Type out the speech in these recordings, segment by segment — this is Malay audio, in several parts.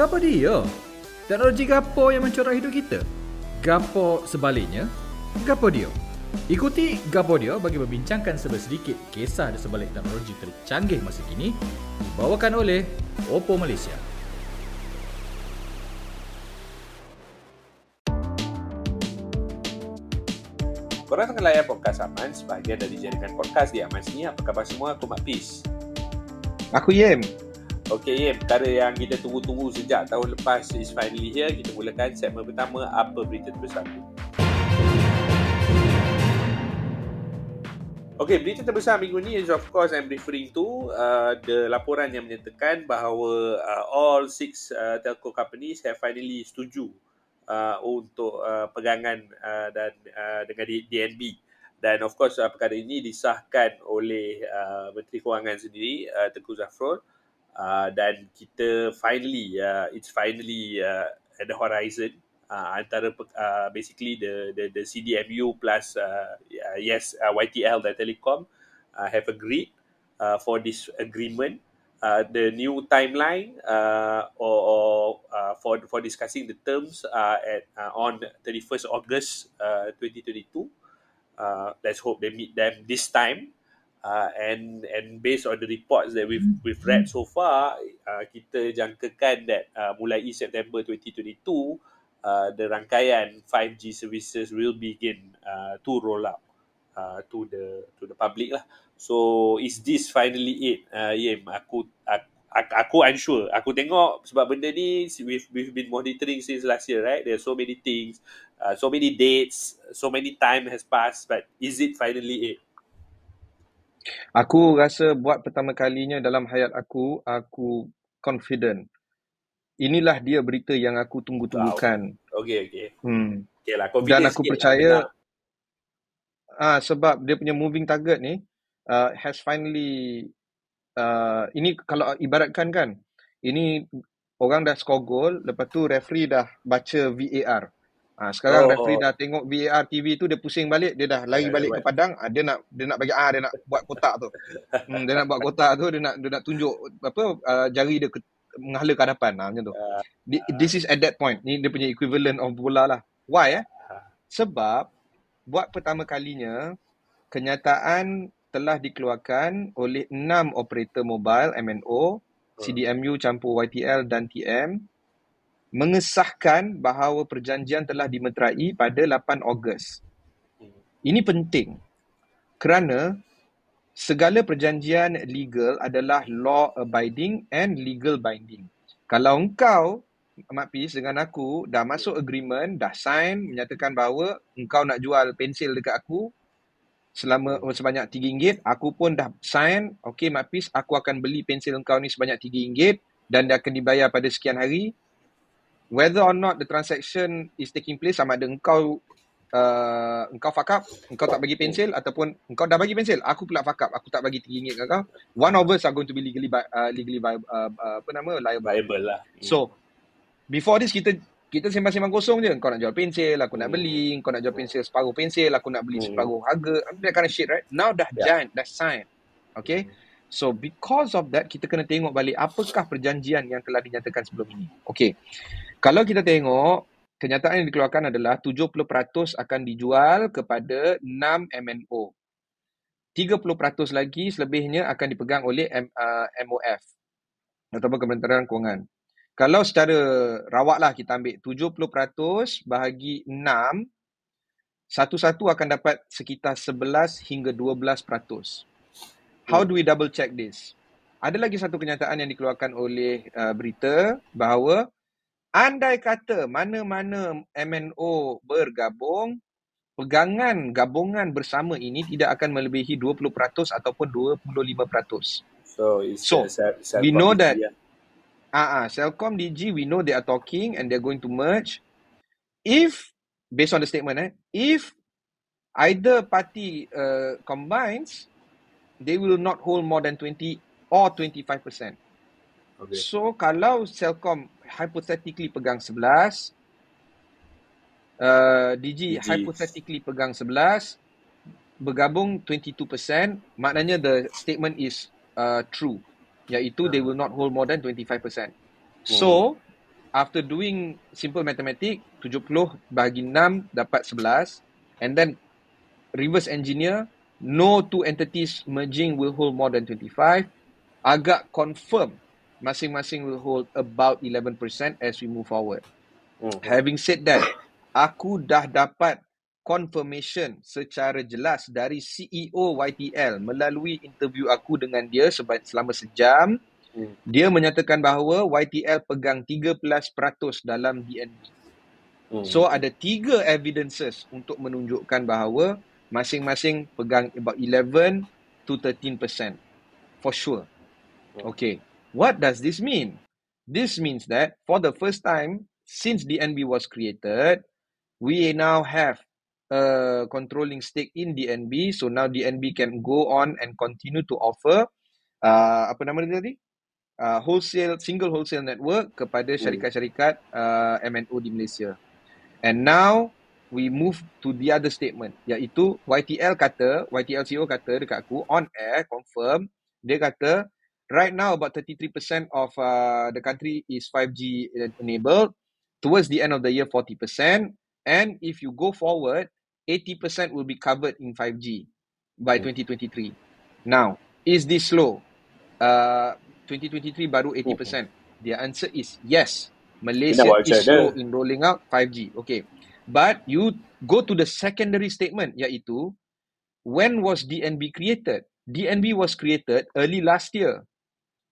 Gapo dia? Teknologi gapo yang mencorak hidup kita? Gapo sebaliknya? Gapo dia? Ikuti Gapo dia bagi membincangkan sedikit kisah di sebalik teknologi tercanggih masa kini dibawakan oleh Oppo Malaysia. Korang tengah layan podcast Aman sebahagian dari jaringan podcast di Aman sini. Apa khabar semua? Aku Mak Peace. Aku Yem. Okey, Yem. Perkara yang kita tunggu-tunggu sejak tahun lepas is finally here. Kita mulakan segmen pertama. Apa berita terbesar tu? Okey, berita terbesar minggu ni is of course I'm referring to uh, the laporan yang menyatakan bahawa uh, all six uh, telco companies have finally setuju uh, untuk uh, pegangan uh, dan uh, dengan DNB dan of course uh, perkara ini disahkan oleh uh, Menteri Kewangan sendiri uh, Tengku Zafrul uh, dan kita finally uh, it's finally uh, at the horizon uh, antara uh, basically the the the CDMU plus uh, yes uh, YTL dan Telecom uh, have agreed uh, for this agreement uh, the new timeline uh, or, or uh, for for discussing the terms uh, at uh, on 31st August uh, 2022. Uh, let's hope they meet them this time. Uh, and and based on the reports that we've we've read so far, uh, kita jangkakan that uh, mulai September 2022, uh, the rangkaian 5G services will begin uh, to roll out uh, to the to the public lah. So is this finally it? Uh, Yem, aku, aku aku unsure. Aku tengok sebab benda ni we've, we've been monitoring since last year, right? There's so many things, uh, so many dates, so many time has passed. But is it finally it? Aku rasa buat pertama kalinya dalam hayat aku, aku confident. Inilah dia berita yang aku tunggu-tunggukan. Wow. Okay, okay. Hmm. Okay lah, Dan aku lah, percaya, ah sebab dia punya moving target ni, uh, has finally uh, ini kalau ibaratkan kan ini orang dah score goal lepas tu referee dah baca VAR ha, sekarang oh, referee dah tengok VAR TV tu dia pusing balik dia dah lari balik ke padang ha, dia nak dia nak bagi ah dia nak buat kotak tu. Hmm, dia nak buat kotak tu dia nak dia nak tunjuk apa uh, jari dia ke, menghala ke hadapan ha, macam tu. This is at that point. Ni dia punya equivalent of bola lah. Why eh? Sebab buat pertama kalinya kenyataan telah dikeluarkan oleh enam operator mobile MNO, CDMU campur YTL dan TM mengesahkan bahawa perjanjian telah dimeterai pada 8 Ogos. Ini penting kerana segala perjanjian legal adalah law abiding and legal binding. Kalau engkau Mak Pis dengan aku dah masuk agreement, dah sign menyatakan bahawa engkau nak jual pensil dekat aku, selama sebanyak RM3, aku pun dah sign, okay Mak Pis, aku akan beli pensil engkau ni sebanyak RM3 dan dia akan dibayar pada sekian hari. Whether or not the transaction is taking place sama ada engkau uh, engkau fuck up, engkau tak bagi pensil ataupun engkau dah bagi pensil, aku pula fuck up, aku tak bagi RM3 kat kau. One of us are going to be legally uh, legally uh, uh, apa nama liable. liable lah. So, before this kita kita sembang-sembang kosong je. Kau nak jual pensil, aku nak beli. Kau nak jual pensil separuh pensil, aku nak beli hmm. separuh harga. That kind of shit, right? Now dah yeah. giant, dah sign. Okay? So, because of that, kita kena tengok balik apakah perjanjian yang telah dinyatakan sebelum ini. Okay. Kalau kita tengok, kenyataan yang dikeluarkan adalah 70% akan dijual kepada 6 MNO. 30% lagi selebihnya akan dipegang oleh M, uh, MOF ataupun Kementerian Kewangan. Kalau secara rawak lah kita ambil 70% bahagi 6, satu-satu akan dapat sekitar 11 hingga 12%. How do we double check this? Ada lagi satu kenyataan yang dikeluarkan oleh uh, berita bahawa andai kata mana-mana MNO bergabung, pegangan gabungan bersama ini tidak akan melebihi 20% ataupun 25%. So, so we know that yeah. Ah, uh, Celcom DG we know they are talking and they're going to merge. If based on the statement, eh, if either party uh, combines, they will not hold more than 20 or 25%. Okay. So kalau Celcom hypothetically pegang 11, uh, DG, DG hypothetically pegang 11, bergabung 22%, maknanya the statement is uh, true iaitu they will not hold more than 25%. So, after doing simple mathematics, 70 bahagi 6 dapat 11. And then reverse engineer, no two entities merging will hold more than 25. Agak confirm masing-masing will hold about 11% as we move forward. Hmm. Having said that, aku dah dapat confirmation secara jelas dari CEO YTL melalui interview aku dengan dia selama sejam. Hmm. Dia menyatakan bahawa YTL pegang 13% dalam DNB. Hmm. So ada tiga evidences untuk menunjukkan bahawa masing-masing pegang about 11 to 13% for sure. Okay. What does this mean? This means that for the first time since DNB was created, we now have a controlling stake in DNB. So now DNB can go on and continue to offer uh, apa nama dia tadi? Uh, wholesale single wholesale network kepada syarikat-syarikat uh, MNO di Malaysia. And now we move to the other statement iaitu YTL kata, YTL CEO kata dekat aku on air confirm dia kata right now about 33% of uh, the country is 5G enabled towards the end of the year 40% and if you go forward 80% will be covered in 5G by Hmm. 2023. Now, is this slow? Uh, 2023 baru 80%. The answer is yes. Malaysia is slow in rolling out 5G. Okay. But you go to the secondary statement iaitu when was DNB created? DNB was created early last year.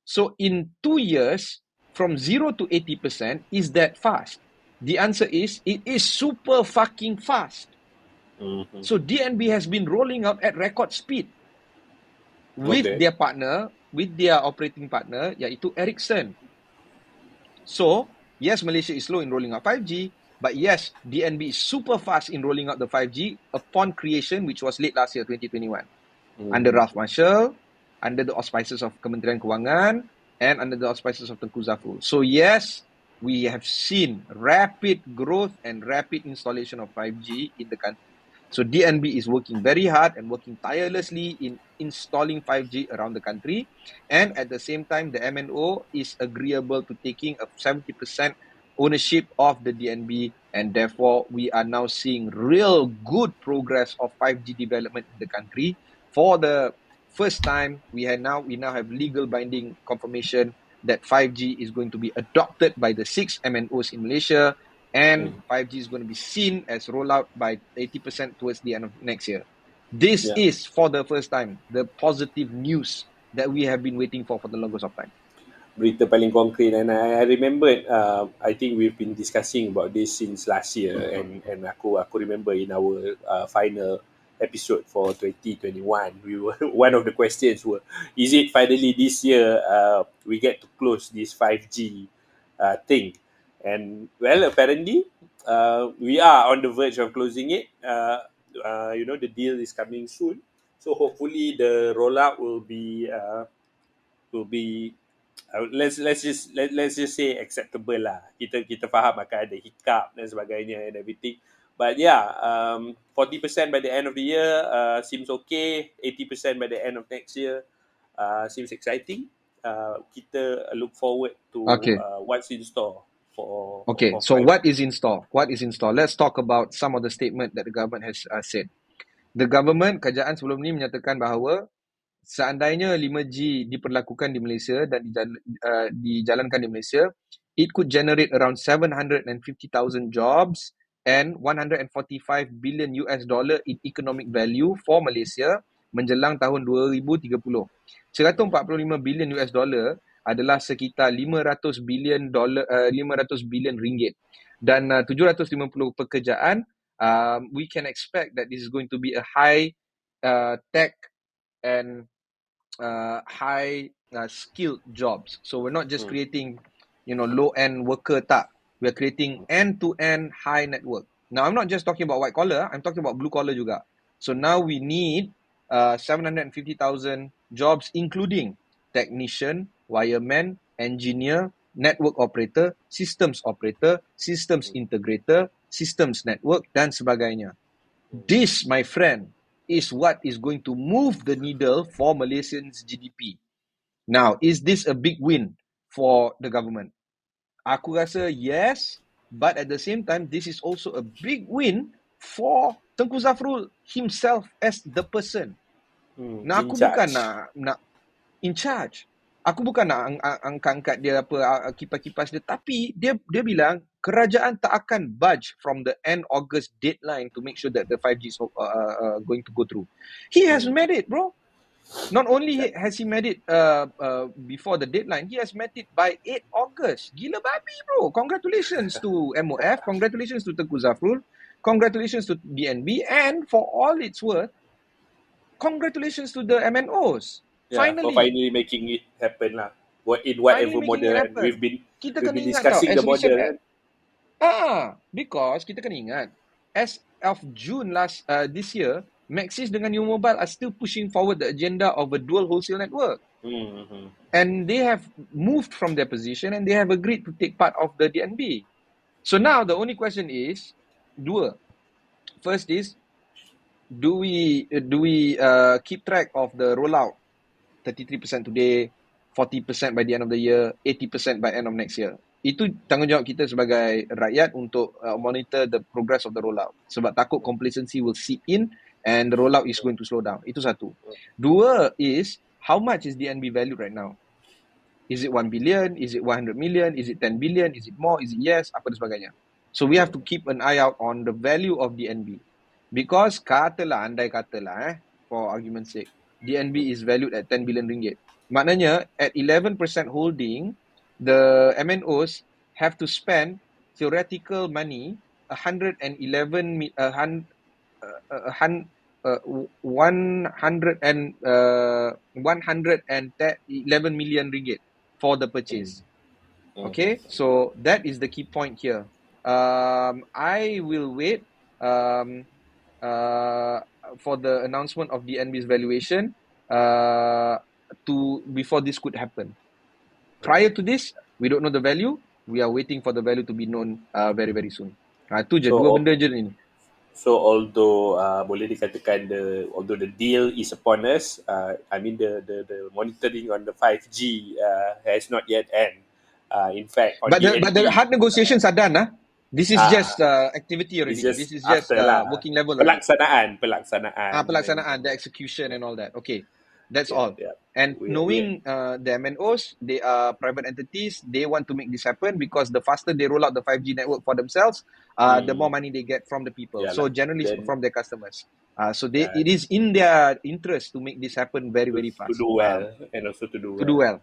So in two years, from zero to 80%, is that fast? The answer is it is super fucking fast. Mhm. So DNB has been rolling out at record speed with Okay. their partner, with their operating partner, iaitu Ericsson. So, yes, Malaysia is slow in rolling out 5G, but yes, DNB is super fast in rolling out the 5G upon creation, which was late last year, 2021 Hmm. under Ralph Marshall, under the auspices of Kementerian Kewangan, and under the auspices of Tengku Zafrul. So yes, we have seen rapid growth and rapid installation of 5G in the country. So DNB is working very hard and working tirelessly in installing 5G around the country. And at the same time, the MNO is agreeable to taking a 70% ownership of the DNB. And therefore, we are now seeing real good progress of 5G development in the country. For the first time, we have now we now have legal binding confirmation that 5G is going to be adopted by the six MNOs in Malaysia, and 5G is going to be seen as rollout by 80% towards the end of next year. This Yeah. is for the first time the positive news that we have been waiting for for the longest of time. Berita paling konkret. And I, I remember uh, I think we've been discussing about this since last year. And and aku aku remember in our uh, final episode for 2021 we were one of the questions were is it finally this year uh, we get to close this 5G uh, thing? And well apparently uh, we are on the verge of closing it. Uh, uh, you know the deal is coming soon. So hopefully the rollout will be uh, will be let's let's just let, let's just say acceptable lah. Kita kita faham akan ada hiccup dan sebagainya and everything. But yeah, um, 40% by the end of the year uh, seems okay. 80% by the end of next year uh, seems exciting. Uh, kita look forward to Okay. uh, what's in store for. Okay, for so 5G. what is in store? What is in store? Let's talk about some of the statement that the government has uh, said. The government, kerajaan sebelum ni menyatakan bahawa seandainya 5G diperlakukan di Malaysia dan dijal, uh, dijalankan di Malaysia, it could generate around 750,000 jobs and 145 billion US dollar in economic value for Malaysia menjelang tahun 2030. 145 billion US dollar adalah sekitar 500 billion dolar uh, 500 billion ringgit dan uh, 750 pekerjaan um, we can expect that this is going to be a high uh, tech and uh, high uh, skilled jobs. So we're not just Hmm. creating you know low end worker tak. We're creating end to end high network. Now i'm not just talking about white collar. I'm talking about blue collar juga. So now we need uh, 750,000 jobs including technician wireman engineer network operator systems operator systems integrator systems network dan sebagainya. This my friend is what is going to move the needle for Malaysians GDP now is this a big win for the government Aku rasa yes, but at the same time, this is also a big win for Tengku Zafrul himself as the person. Hmm, Nah, aku charge. bukan nak nak in charge. Aku bukan nak ang- ang- angkat-angkat dia apa kipas-kipas dia tapi dia dia bilang kerajaan tak akan budge from the end August deadline to make sure that the 5G is uh, uh, going to go through. He has Hmm. made it, bro. Not only has he made it uh, uh, before the deadline, he has met it by 8 August. Gila babi, bro. Congratulations to MOF. Congratulations to Tengku Zafrul. Congratulations to DNB. And for all it's worth, congratulations to the MNOs. Yeah, finally. for finally making it happen lah. What in whatever model we've been Kita we've been tau, discussing as the model. Ah, because kita kena ingat, as of June last uh, this year, Maxis dengan U Mobile are still pushing forward the agenda of a dual wholesale network. Hmm, hmm. and they have moved from their position and they have agreed to take part of the DNB. So now the only question is, dua. First is, do we do we uh, keep track of the rollout? 33% today, 40% by the end of the year, 80% by end of next year. Itu tanggungjawab kita sebagai rakyat untuk uh, monitor the progress of the rollout. Sebab takut complacency will seep in and the rollout is going to slow down. Itu satu. Dua is, how much is DNB valued right now? Is it 1 billion? Is it 100 million? Is it 10 billion? Is it more? Is it yes? Apa dan sebagainya. So we have to keep an eye out on the value of DNB. Because katalah, andai katalah eh, for argument's sake, DNB is valued at 10 billion ringgit. Maknanya, at 11% holding, the MNOs have to spend theoretical money 111 mi- a hun, uh, hun, uh, 100 and uh, 111 million ringgit for the purchase. Hmm. Okay, so that is the key point here. Um, I will wait um, uh, for the announcement of the NB's valuation uh, to before this could happen. Prior to this, we don't know the value. We are waiting for the value to be known uh, very very soon. Ah, tu je So, dua benda je ini. So although uh, boleh dikatakan the although the deal is upon us, uh, I mean the the the monitoring on the 5G uh, has not yet end. Uh, in fact, on But the, but the hard negotiations are done. Ah, this is Ah, just uh, activity already. it's just This is just uh, lah. working level. already. Pelaksanaan, pelaksanaan. Ah, pelaksanaan, the execution and all that. Okay, that's Yeah, all. yeah. And We, we, knowing uh, the MNOs, they are private entities. They want to make this happen because the faster they roll out the 5G network for themselves, uh, the more hmm, money they get from the people. yeah So lah. generally Then from their customers. Uh, so they uh, it is in their interest to make this happen very to, very to fast. do Uh, well and also to do to do well.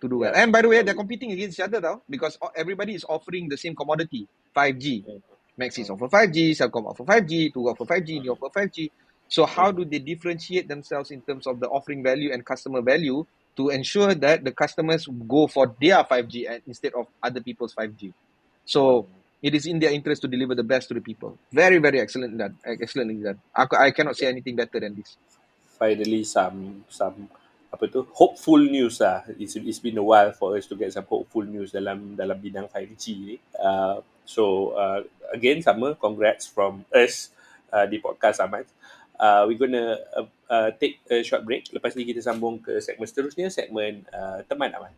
To do well. Yeah. And by the way, they're competing against each other now because everybody is offering the same commodity, 5G. Hmm, Maxis hmm, offer 5G, Celcom offer 5G, Tugu offer 5G, Neo offer 5G. So how do they differentiate themselves in terms of the offering value and customer value to ensure that the customers go for their 5G and instead of other people's 5G? So it is in their interest to deliver the best to the people. Very, very excellent done. Excellently done. Aku, I cannot say anything better than this. finally some some apa tu hopeful news lah. It's, it's been a while for us to get some hopeful news dalam dalam bidang 5G ni. Uh, so uh, again sama congrats from us uh, di podcast Ahmad. Uh, we're gonna uh, uh, take a short break. Lepas ni kita sambung ke segmen seterusnya, segmen uh, teman Ahmad.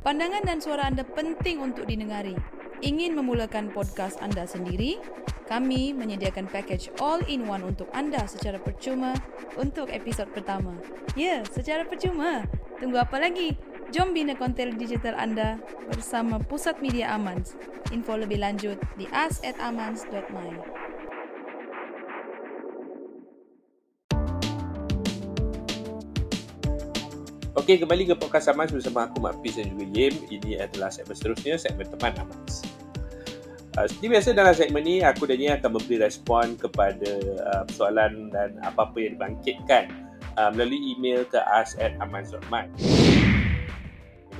Pandangan dan suara anda penting untuk didengari. Ingin memulakan podcast anda sendiri? Kami menyediakan package all-in-one untuk anda secara percuma untuk episod pertama. Ya, secara percuma. Tunggu apa lagi? Jom bina konten digital anda bersama Pusat Media Amans. Info lebih lanjut di us@amans.my. Okey, kembali ke podcast Amaz bersama aku Mak Fiz dan juga Yim. Ini adalah segmen seterusnya, segmen teman Amaz. Uh, seperti biasa dalam segmen ni, aku dan Yim akan memberi respon kepada uh, persoalan dan apa-apa yang dibangkitkan uh, melalui email ke us at amaz.my.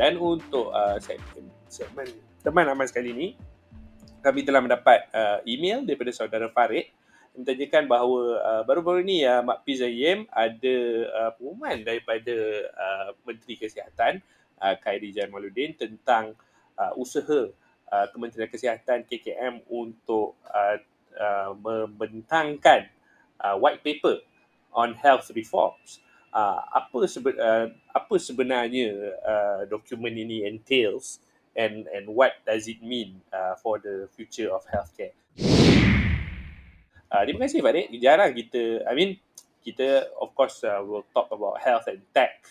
Dan untuk uh, segmen, segmen teman Amaz kali ini, kami telah mendapat uh, email daripada saudara Farid menanyakan bahawa uh, baru-baru ini uh, Mak dan Yem ada uh, pengumuman daripada uh, Menteri Kesihatan uh, Khairi Jamaluddin tentang uh, usaha uh, Kementerian Kesihatan KKM untuk uh, uh, membentangkan uh, white paper on health reforms. Uh, apa seben, uh, apa sebenarnya uh, dokumen ini entails and and what does it mean uh, for the future of healthcare. Uh, terima kasih Farid. Jarang kita, I mean, kita of course uh, will talk about health and tech,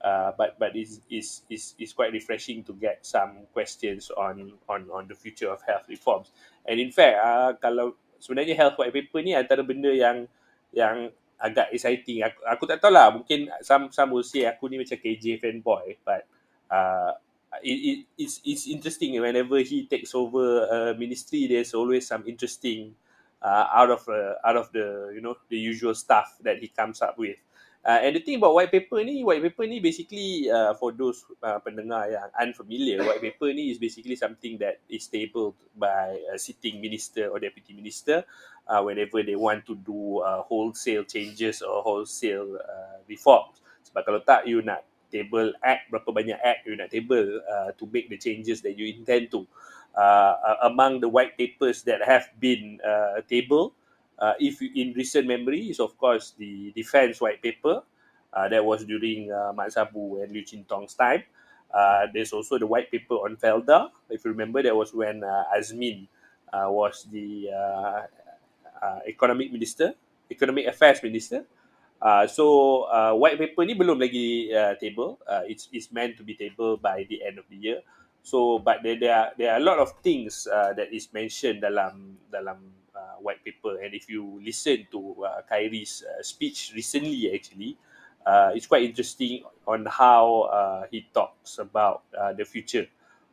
uh, but but is is is is quite refreshing to get some questions on on on the future of health reforms. And in fact, uh, kalau sebenarnya health white paper ni antara benda yang yang agak exciting. Aku, aku tak tahu lah, mungkin some some will say aku ni macam KJ fanboy, but uh, it, it, it's it's interesting whenever he takes over a ministry, there's always some interesting uh, out of uh, out of the you know the usual stuff that he comes up with. Uh, and the thing about white paper ni, white paper ni basically uh, for those uh, pendengar yang unfamiliar, white paper ni is basically something that is tabled by a sitting minister or deputy minister uh, whenever they want to do uh, wholesale changes or wholesale uh, reforms. Sebab kalau tak, you nak table act, berapa banyak act you nak table uh, to make the changes that you intend to. Uh, uh, among the white papers that have been uh, tabled, uh, if in recent memory is of course the defense white paper uh, that was during uh, Mat Sabu and Liu Chin Tong's time. Uh, there's also the white paper on Felda. If you remember, that was when uh, Azmin uh, was the uh, uh, economic minister, economic affairs minister. Uh, so uh, white paper ni belum lagi uh, table. Uh, it's it's meant to be table by the end of the year. So, but there there are, there are a lot of things uh, that is mentioned dalam dalam uh, white paper. And if you listen to uh, Kyrie's uh, speech recently, actually, uh, it's quite interesting on how uh, he talks about uh, the future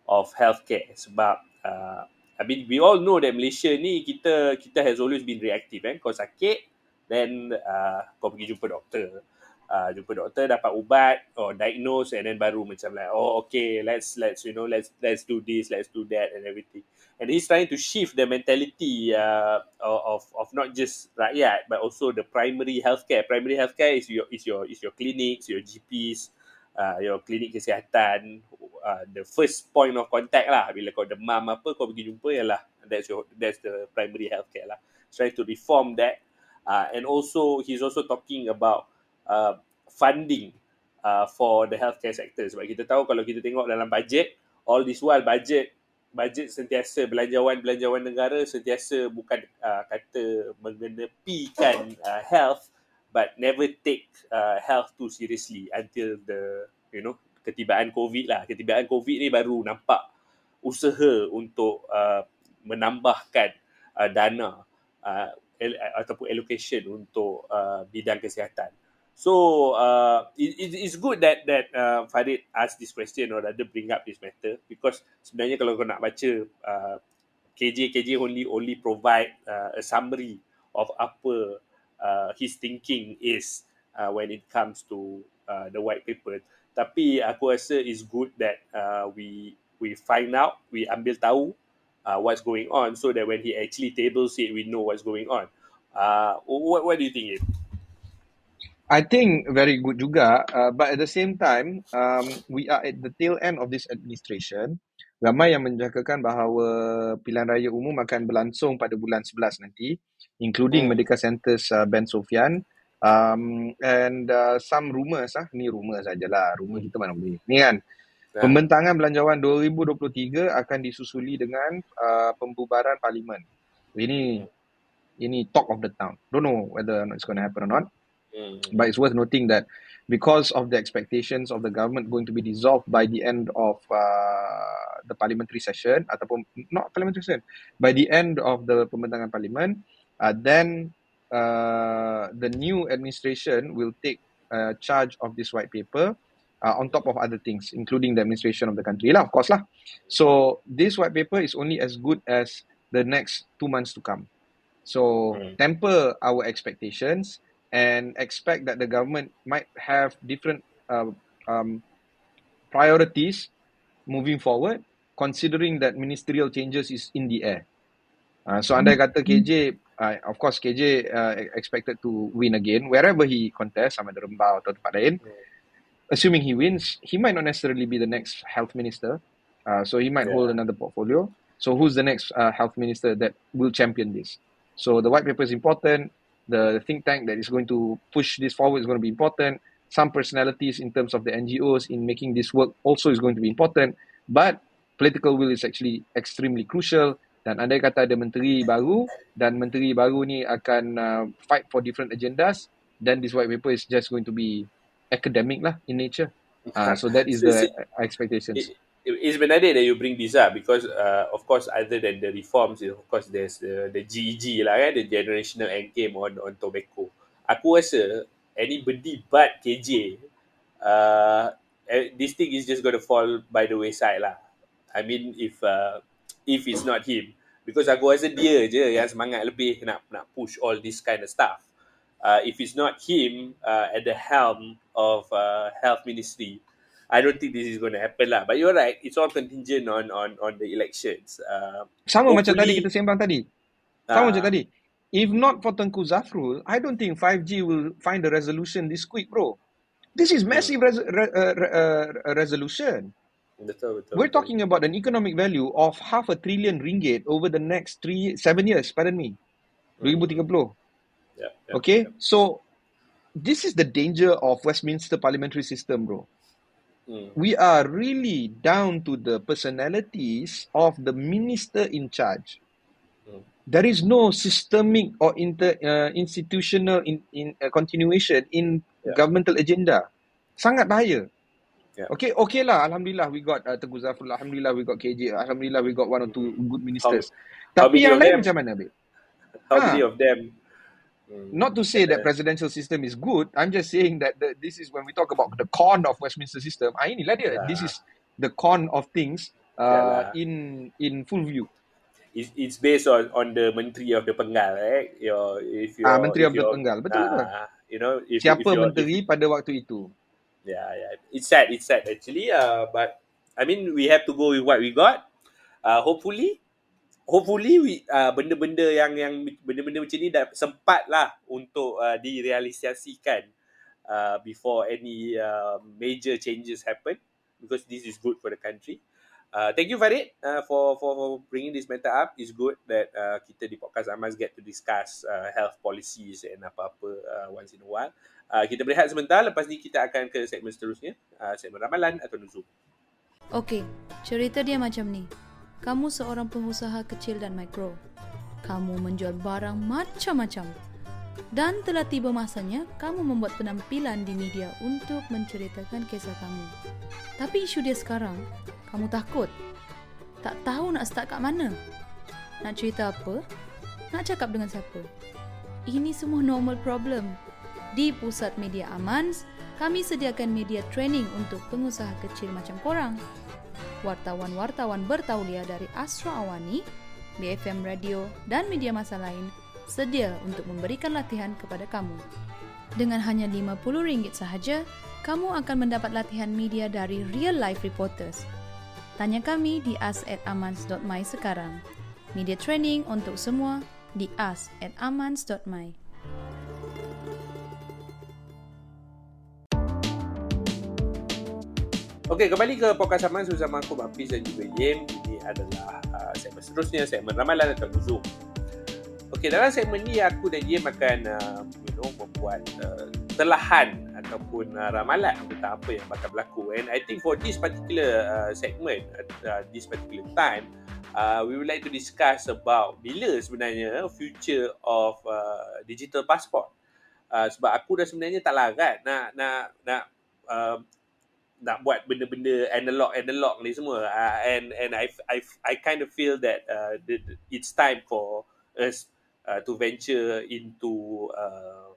of healthcare. Sebab, uh, I mean, we all know that Malaysia ni kita kita has always been reactive. Eh? Kau sakit, then uh, kau pergi jumpa doktor. Uh, jumpa doktor dapat ubat or diagnose and then baru macam like oh okay let's let's you know let's let's do this let's do that and everything. And he's trying to shift the mentality uh, of of not just rakyat but also the primary healthcare. Primary healthcare is your is your is your clinics your GPs uh, your klinik kesihatan uh, the first point of contact lah. Bila kau demam apa kau pergi jumpa ialah that's your that's the primary healthcare lah. Trying to reform that uh, and also he's also talking about uh, funding uh, for the healthcare sector. Sebab kita tahu kalau kita tengok dalam budget all this while budget budget sentiasa belanjawan-belanjawan negara sentiasa bukan uh, kata mengenepikan uh, health but never take uh, health too seriously until the you know ketibaan covid lah. Ketibaan covid ni baru nampak usaha untuk uh, menambahkan uh, dana uh, ataupun allocation untuk uh, bidang kesihatan So uh, it, it's good that that uh, Farid asked this question or rather bring up this matter because sebenarnya kalau kau nak baca uh, KJ KJ only only provide uh, a summary of apa uh, his thinking is uh, when it comes to uh, the white paper. Tapi aku rasa is good that uh, we we find out, we ambil tahu uh, what's going on so that when he actually tables it, we know what's going on. Uh, what what do you think? It? I think very good juga, uh, but at the same time, um, we are at the tail end of this administration. Ramai yang menjangkakan bahawa pilihan raya umum akan berlangsung pada bulan 11 nanti, including hmm. Medical Centers uh, Ben Sofian. Um, and uh, some rumours, ah, ni rumour sajalah, rumour kita mana boleh. Ni kan. Pembentangan belanjawan 2023 akan disusuli dengan uh, pembubaran parlimen. Ini ini talk of the town. Don't know whether it's going to happen or not. Mm. But it's worth noting that because of the expectations of the government going to be dissolved by the end of uh, the parliamentary session ataupun not parliamentary session by the end of the pembentangan parlimen uh, then uh, the new administration will take uh, charge of this white paper uh, on top of other things including the administration of the country lah of course lah so this white paper is only as good as the next two months to come so mm. temper our expectations and expect that the government might have different uh, um, priorities moving forward, considering that ministerial changes is in the air. Uh, so, andai kata KJ, uh, of course, KJ uh, expected to win again wherever he contests, sama ada Rembau atau tempat lain. Assuming he wins, he might not necessarily be the next health minister. Uh, so, he might yeah. hold another portfolio. So, who's the next uh, health minister that will champion this? So, the white paper is important the think tank that is going to push this forward is going to be important. Some personalities in terms of the NGOs in making this work also is going to be important. But political will is actually extremely crucial dan andai kata ada menteri baru dan menteri baru ni akan uh, fight for different agendas then this white paper is just going to be academic lah in nature. Uh, so that is So, the expectations. it, it- it's menarik that you bring this up because uh, of course other than the reforms of course there's the, the GEG lah kan the generational end game on on tobacco. Aku rasa anybody but KJ uh, eh, this thing is just going to fall by the wayside lah. I mean if uh, if it's not him. Because aku rasa dia je yang semangat lebih nak nak push all this kind of stuff uh, if it's not him uh, at the helm of uh, health ministry I don't think this is going to happen lah. But you're right, it's all contingent on on on the elections. Uh, Sama macam tadi kita sembang tadi. Sama Ah. macam tadi. If not for Tengku Zafrul, I don't think 5G will find a resolution this quick, bro. This is massive res- re- uh, re- uh, resolution. betul betul. We're talking about an economic value of half a trillion ringgit over the next three, seven years, pardon me. 2030. Yeah, yeah, Okay, yeah. so this is the danger of Westminster parliamentary system, bro. Hmm. We are really down to the personalities of the minister in charge. Hmm. There is no systemic or inter, uh, institutional in, in uh, continuation in governmental agenda. Sangat bahaya. Yeah. Okay, okay lah. Alhamdulillah we got uh, Teguh Zafrul. Alhamdulillah we got KJ. Alhamdulillah we got one or two good ministers. how Tapi many yang lain them? macam mana, Abid? How Ah. many of them? Hmm. Not to say that Yeah. presidential system is good. I'm just saying that the, this is when we talk about the con of Westminster system. Ah, inilah dia. Yeah. This is the con of things uh, Yalah. in in full view. It's, it's based on on the menteri of the penggal, right? Your if you Ah, Menteri if of the Penggal. Betul, betul. ah, You know, if, Siapa if menteri pada waktu itu? Yeah, yeah. It's sad. It's sad actually. Uh, but I mean, we have to go with what we got. Uh, hopefully, hopefully we uh, benda-benda yang yang benda-benda macam ni dah sempat lah untuk uh, direalisasikan uh, before any uh, major changes happen because this is good for the country. Uh, thank you Farid uh, for, for for bringing this matter up. It's good that uh, kita di podcast Amas get to discuss uh, health policies and apa-apa uh, once in a while. Uh, kita berehat sebentar, lepas ni kita akan ke segmen seterusnya, uh, segmen ramalan atau nuzul. Okey, cerita dia macam ni. Kamu seorang pengusaha kecil dan mikro. Kamu menjual barang macam-macam. Dan telah tiba masanya kamu membuat penampilan di media untuk menceritakan kisah kamu. Tapi isu dia sekarang, kamu takut. Tak tahu nak start kat mana. Nak cerita apa? Nak cakap dengan siapa? Ini semua normal problem. Di Pusat Media Amans, kami sediakan media training untuk pengusaha kecil macam korang. Wartawan-wartawan bertauliah dari Astro Awani, BFM Radio dan media masa lain sedia untuk memberikan latihan kepada kamu. Dengan hanya RM50 sahaja, kamu akan mendapat latihan media dari real life reporters. Tanya kami di us@amans.my sekarang. Media training untuk semua di us@amans.my. Okey, kembali ke podcast Aman bersama aku Hafiz dan juga Yem. Ini adalah uh, segmen seterusnya, segmen ramalan atau nuzul. Okey, dalam segmen ni aku dan Yem akan uh, you know, membuat uh, telahan ataupun uh, ramalan tentang apa yang bakal berlaku. And I think for this particular uh, segment, uh, this particular time, uh, we would like to discuss about bila sebenarnya future of uh, digital passport. Uh, sebab aku dah sebenarnya tak larat nak nak nak uh, nak buat benda-benda analog analog ni semua. Uh, and and I I I kind of feel that uh, the, it's time for us uh, to venture into uh,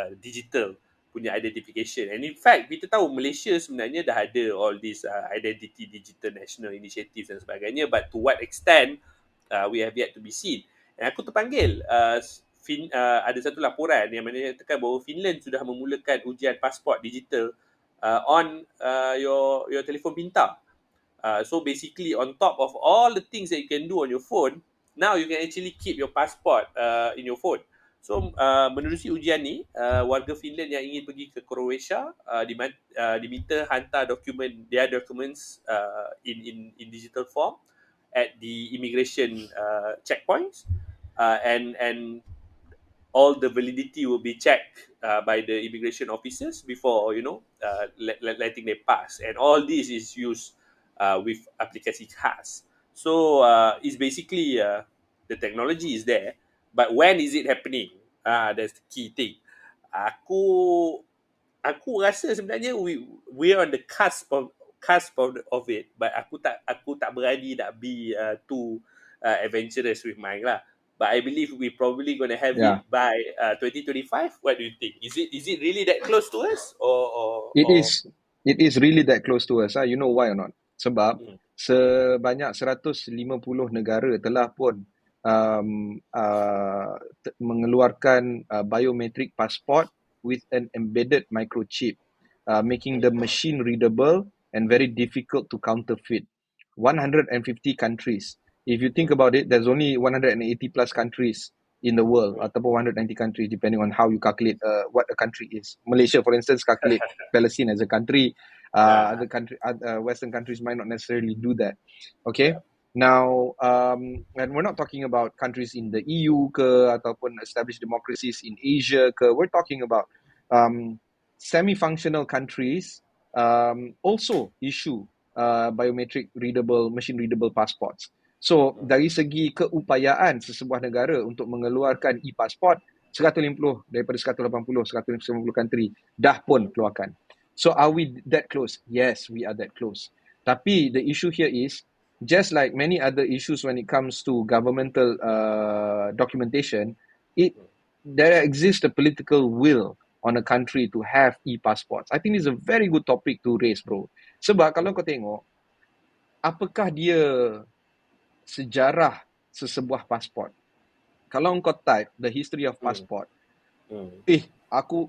uh, digital punya identification. And in fact kita tahu Malaysia sebenarnya dah ada all these uh, identity digital national initiatives dan sebagainya but to what extent uh, we have yet to be seen. And aku terpanggil uh, fin, uh, ada satu laporan yang menyatakan bahawa Finland sudah memulakan ujian pasport digital uh, on uh, your your telefon pintar. Uh, so basically on top of all the things that you can do on your phone, now you can actually keep your passport uh, in your phone. So uh, menerusi ujian ni, uh, warga Finland yang ingin pergi ke Croatia uh, uh, diminta hantar dokumen their documents uh, in in in digital form at the immigration uh, checkpoints uh, and and all the validity will be checked uh, by the immigration officers before you know uh, let, let, letting them pass and all this is used uh, with aplikasi khas. So uh, it's basically uh, the technology is there, but when is it happening? Ah, uh, that's the key thing. Aku aku rasa sebenarnya we we are on the cusp of cusp of, of it, but aku tak aku tak berani nak be uh, too uh, adventurous with mine lah. But I believe we probably gonna have Yeah. it by uh, 2025. What do you think? Is it is it really that close to us, or or It or, is it is really that close to us. Ah, you know why or not? Sebab Hmm. sebanyak 150 negara telah pun um, uh, te- mengeluarkan uh, biometric passport with an embedded microchip, uh, making the machine readable and very difficult to counterfeit. 150 countries. If you think about it, there's only 180 plus countries in the world ataupun 190 countries depending on how you calculate uh, what a country is. Malaysia, for instance, calculate Palestine as a country. Uh, Yeah. other country, other Western countries might not necessarily do that. Okay. Now, um, and we're not talking about countries in the EU ke ataupun established democracies in Asia ke. We're talking about um, semi-functional countries um, also issue uh, biometric readable, machine readable passports. So dari segi keupayaan sesebuah negara untuk mengeluarkan e-passport 150 daripada 180 190 country dah pun keluarkan. So are we that close? Yes, we are that close. Tapi the issue here is just like many other issues when it comes to governmental uh, documentation, it there exists a political will on a country to have e-passports. I think it's a very good topic to raise, bro. Sebab kalau kau tengok, apakah dia sejarah sesebuah pasport? Kalau kau type the history of Hmm. passport, Hmm. eh, aku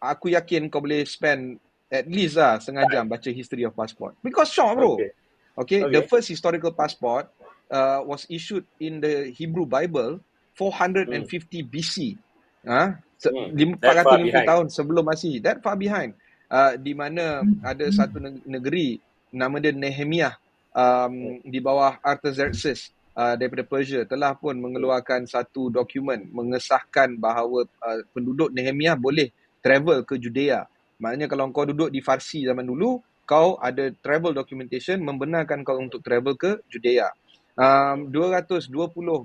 aku yakin kau boleh spend at least lah setengah jam baca history of passport. Because shock, bro. Okay. Okay, Okay. the first historical passport uh, was issued in the Hebrew Bible 450 BC. Ah, se- Hmm. lim- That far 450 behind. tahun sebelum Masih. That far behind. Uh, di mana ada satu neg- negeri nama dia Nehemiah um, di bawah Artaxerxes uh, daripada Persia telah pun mengeluarkan satu dokumen mengesahkan bahawa uh, penduduk Nehemiah boleh travel ke Judea. Maknanya kalau kau duduk di Farsi zaman dulu, kau ada travel documentation membenarkan kau untuk travel ke Judea. Um, 220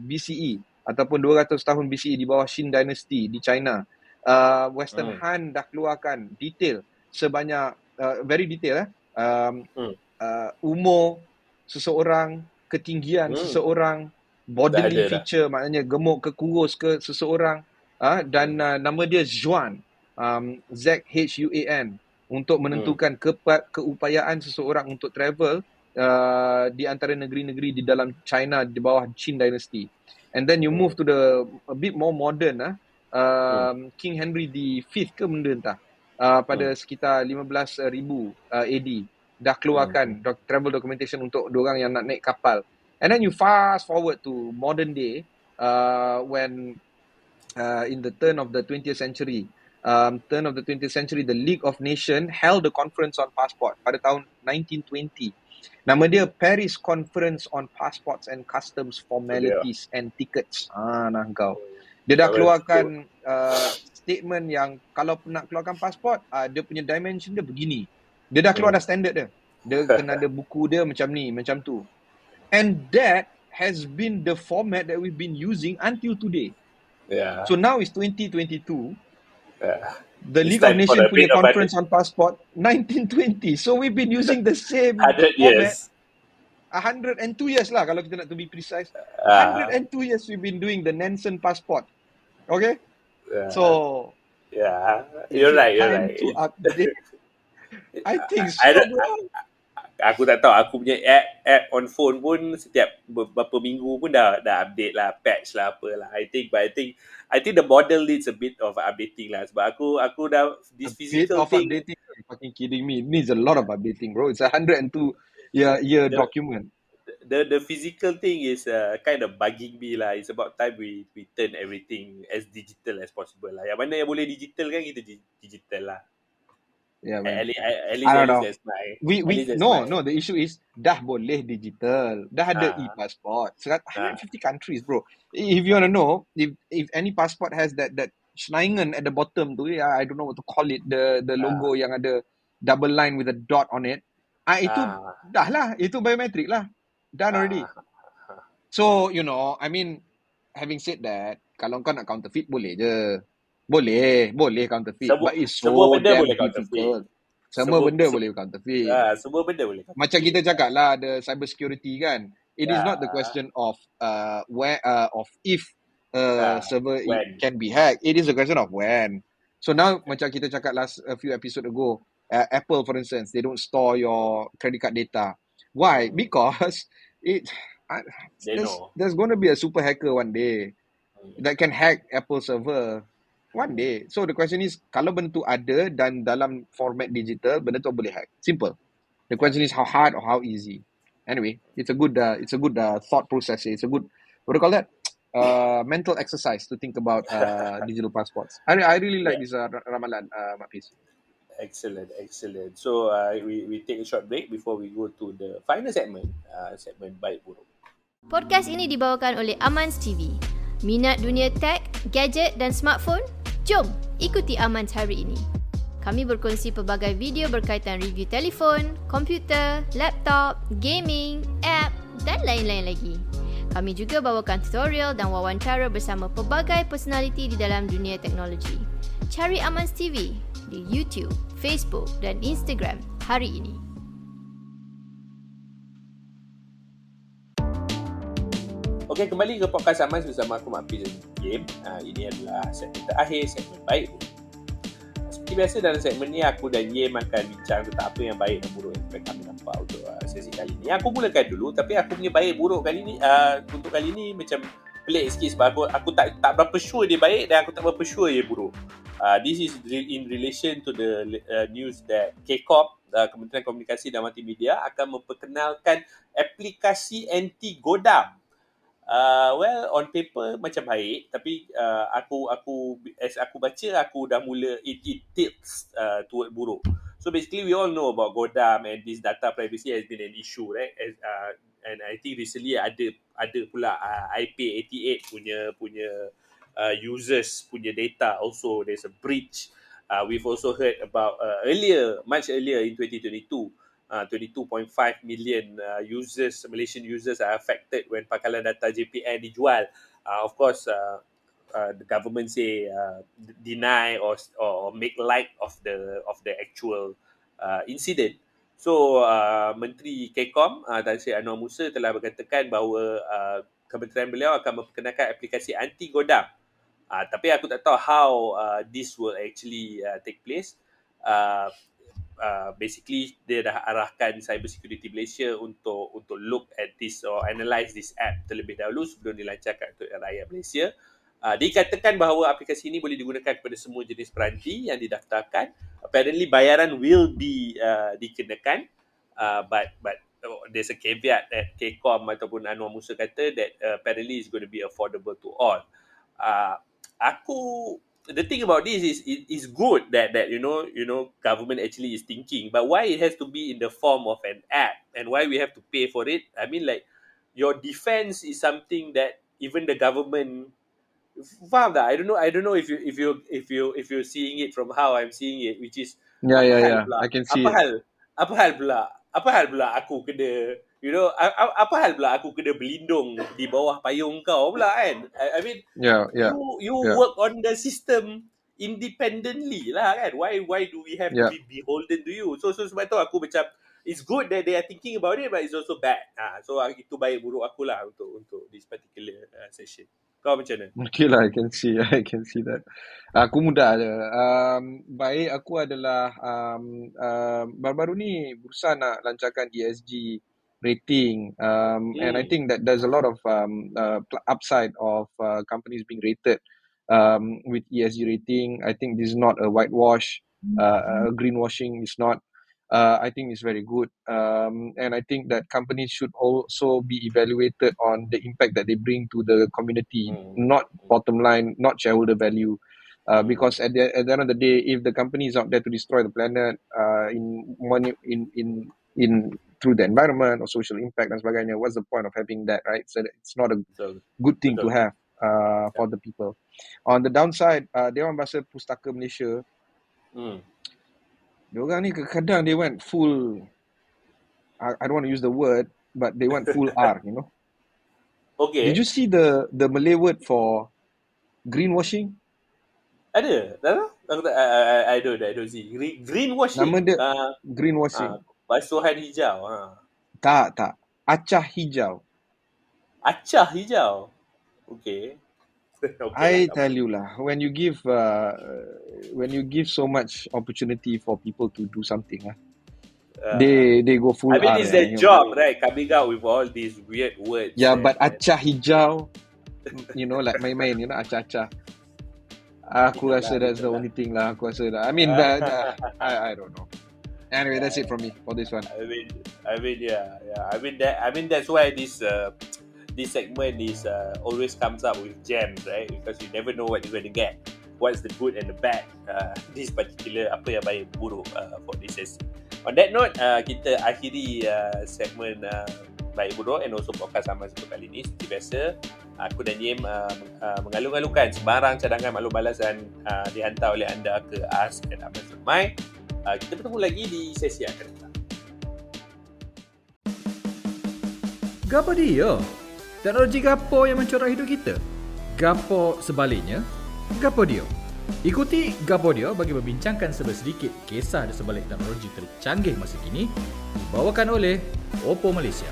BCE ataupun 200 tahun BCE di bawah Qin Dynasty di China. Uh, Western Hmm. Han dah keluarkan detail sebanyak uh, very detail eh um, Hmm. uh, umur seseorang, ketinggian Hmm. seseorang, Dah bodily dah. feature maknanya gemuk ke kurus ke seseorang ah dan uh, nama dia Zuan um, Z H U A N untuk menentukan kepa- keupayaan seseorang untuk travel uh, di antara negeri-negeri di dalam China di bawah Qin Dynasty. And then you Hmm. move to the a bit more modern ah um, King Henry the Fifth ke benda entah uh, pada sekitar 15,000 uh, AD dah keluarkan doc- travel documentation untuk orang yang nak naik kapal. And then you fast forward to modern day uh, when uh, in the turn of the 20th century, um, turn of the 20th century, the League of Nations held a conference on passport pada tahun 1920. Nama dia Paris Conference on Passports and Customs Formalities and Tickets. Ah, nah kau. Dia dah keluarkan uh, statement yang kalau nak keluarkan pasport, uh, dia punya dimension dia begini. Dia dah keluar Hmm. dah standard dia. Dia kena ada buku dia macam ni, macam tu. And that has been the format that we've been using until today. Yeah. So now it's 2022. yeah. The It's League of Nations punya conference on passport 1920. So we've been using the same 100 format years. 102 years lah kalau kita nak to be precise. Ah, 102 years we've been doing the Nansen passport. Okay? yeah. So yeah. is You're right, you're right. to update? I think so, I don't, aku tak tahu aku punya app app on phone pun setiap beberapa minggu pun dah dah update lah patch lah apa lah I think but I think I think the model needs a bit of updating lah sebab aku aku dah this A bit physical of thing updating. Are you fucking kidding me? It needs a lot of updating, bro. It's a 102 year year the, document. the the physical thing is uh, kind of bugging me lah it's about time we we turn everything as digital as possible lah yang mana yang boleh digital kan kita di- digital lah Yeah, at, man. at, least, at, least I don't know. We we no my no the issue is dah boleh digital. Dah ada ah e-passport. Serat ah 150 countries, bro. If you want to know if if any passport has that that Schneigen at the bottom tu, yeah, I don't know what to call it, the the ah logo yang ada double line with a dot on it. Ah itu Ah, dah lah, itu biometric lah. Done already. So, you know, I mean, having said that, kalau kau nak counterfeit boleh je. Boleh, boleh counterfeit. semua But it's semua so benda damn boleh counterfeit. Semua Semua benda se, boleh counterfeit. ah, semua benda boleh Macam counterfeit. kita cakap lah, the cyber security kan. It is not the Ya, question of uh, where uh, of if uh, ah, server when. can be hacked. It is a question of when. So now, macam kita cakap last a few episode ago, uh, Apple for instance, they don't store your credit card data. Why? Hmm. Because it I, there's know. there's going to be a super hacker one day Hmm. that can hack Apple server one day. So the question is, kalau benda tu ada dan dalam format digital, benda tu boleh hack. Simple. The question is how hard or how easy. Anyway, it's a good uh, it's a good uh, thought process. It's a good what do you call that? Uh, mental exercise to think about uh, digital passports. I I really like Yeah. this uh, ra- ramalan, uh, Mapis. Excellent, excellent. So uh, we we take a short break before we go to the final segment, uh, segment baik buruk. Podcast ini dibawakan oleh Amans TV. Minat dunia tech, gadget dan smartphone? Jom ikuti Amans hari ini. Kami berkongsi pelbagai video berkaitan review telefon, komputer, laptop, gaming, app dan lain-lain lagi. Kami juga bawakan tutorial dan wawancara bersama pelbagai personaliti di dalam dunia teknologi. Cari Amans TV di YouTube, Facebook dan Instagram hari ini. Okey, kembali ke podcast Aman bersama aku Mak Pil Game. Uh, ini adalah segmen terakhir, segmen baik. Seperti biasa dalam segmen ni aku dan Yem akan bincang tentang apa yang baik dan buruk yang kami nampak untuk uh, sesi kali ni. Aku mulakan dulu tapi aku punya baik buruk kali ni uh, untuk kali ni macam pelik sikit sebab aku, aku tak tak berapa sure dia baik dan aku tak berapa sure dia buruk. Uh, this is in relation to the uh, news that KCOP, uh, Kementerian Komunikasi dan Multimedia akan memperkenalkan aplikasi anti godam Uh, well on paper macam baik tapi uh, aku aku as aku baca aku dah mula it, it tilts uh, toward buruk. So basically we all know about Godam and this data privacy has been an issue right as, uh, and I think recently ada ada pula uh, IP88 punya punya uh, users punya data also there's a breach. Uh, we've also heard about uh, earlier much earlier in 2022 uh, 22.5 million uh, users, Malaysian users are affected when pangkalan data JPN dijual. Uh, of course, uh, uh, the government say uh, deny or, or make light of the of the actual uh, incident. So, uh, Menteri Kekom uh, Tan Sri Anwar Musa telah berkatakan bahawa uh, kementerian beliau akan memperkenalkan aplikasi anti godam. Uh, tapi aku tak tahu how uh, this will actually uh, take place. Uh, uh, basically dia dah arahkan Cyber Security Malaysia untuk untuk look at this or analyse this app terlebih dahulu sebelum dilancarkan untuk rakyat Malaysia. Uh, dikatakan bahawa aplikasi ini boleh digunakan kepada semua jenis peranti yang didaftarkan. Apparently bayaran will be uh, dikenakan uh, but but oh, there's a caveat that KCOM ataupun Anwar Musa kata that uh, apparently is going to be affordable to all. Uh, aku the thing about this is it is good that that you know you know government actually is thinking. But why it has to be in the form of an app? And why we have to pay for it? I mean like your defense is something that even the government faham tak? I don't know i don't know if you if you if you if you're seeing it from how i'm seeing it which is Yeah, yeah, yeah. pula? I can see apa it. hal? Apa hal pula? Apa hal pula aku kena you know apa hal pula aku kena berlindung di bawah payung kau pula kan? I, I mean Yeah, yeah, you you yeah, work on the system independently lah kan? Why why do we have to yeah. be beholden to you? So so sebab tu aku macam it's good that they are thinking about it but it's also bad. Ah so ah, itu baik buruk aku lah untuk untuk this particular uh, session. Kau macam mana? Okay lah, I can see, I can see that. Aku muda je. Um, baik, aku adalah um, um, baru-baru ni bursa nak lancarkan ESG rating, um, and I hmm think that there's a lot of um, uh, upside of uh, companies being rated um, with ESG rating. I think this is not a whitewash, uh, a greenwashing. It's not. Uh, I think it's very good, um, and I think that companies should also be evaluated on the impact that they bring to the community, hmm not bottom line, not shareholder value. Uh, hmm because at the, at the end of the day, if the company is out there to destroy the planet uh, in money in in in through the environment or social impact dan sebagainya, what's the point of having that, right? So it's not a betul good thing to have uh, yeah. for the people. On the downside, uh, Dewan Bahasa Pustaka Malaysia, hmm diorang ni kadang-kadang they went full I, I don't want to use the word, but they went full R, you know. Okay. Did you see the the Malay word for greenwashing? Ada? Tak tahu? Aku tak, I, I, I don't, I don't see. Green, greenwashing. Nama dia Uh, greenwashing. uh, basuhan hijau. Uh. Tak, tak. Acah hijau. Acah hijau. Okay. okay I lah, tell you lah, when you give uh, when you give so much opportunity for people to do something, ah, uh, they they go full I mean, it's their you know. job, right? Coming out with all these weird words. Yeah, but acah hijau, you know, like main-main, you know, acah-acah. Aku Itulah, rasa that's the itulah. only thing lah. Aku rasa lah. I mean, that, that, I, I don't know. Anyway, that's it from me for this one. I mean, I mean, yeah, yeah. I mean that. I mean that's why this uh, this segment is uh, always comes up with gems, right? Because you never know what you're going to get. What's the good and the bad? Uh, this particular apa yang baik buruk uh, for this sesi. On that note, uh, kita akhiri uh, segmen uh, baik buruk and also podcast sama seperti kali ini. Seperti biasa, aku dan Yim uh, uh, mengalung-alungkan sebarang cadangan maklum balasan uh, dihantar oleh anda ke Ask at Amazon My. Uh, kita bertemu lagi di sesi akan datang. Gapo dia? Teknologi gapo yang mencorah hidup kita? Gapo sebaliknya? Gapo dia? Ikuti Gapo dia bagi membincangkan sebesedikit kisah di sebalik teknologi tercanggih masa kini dibawakan oleh Oppo Malaysia.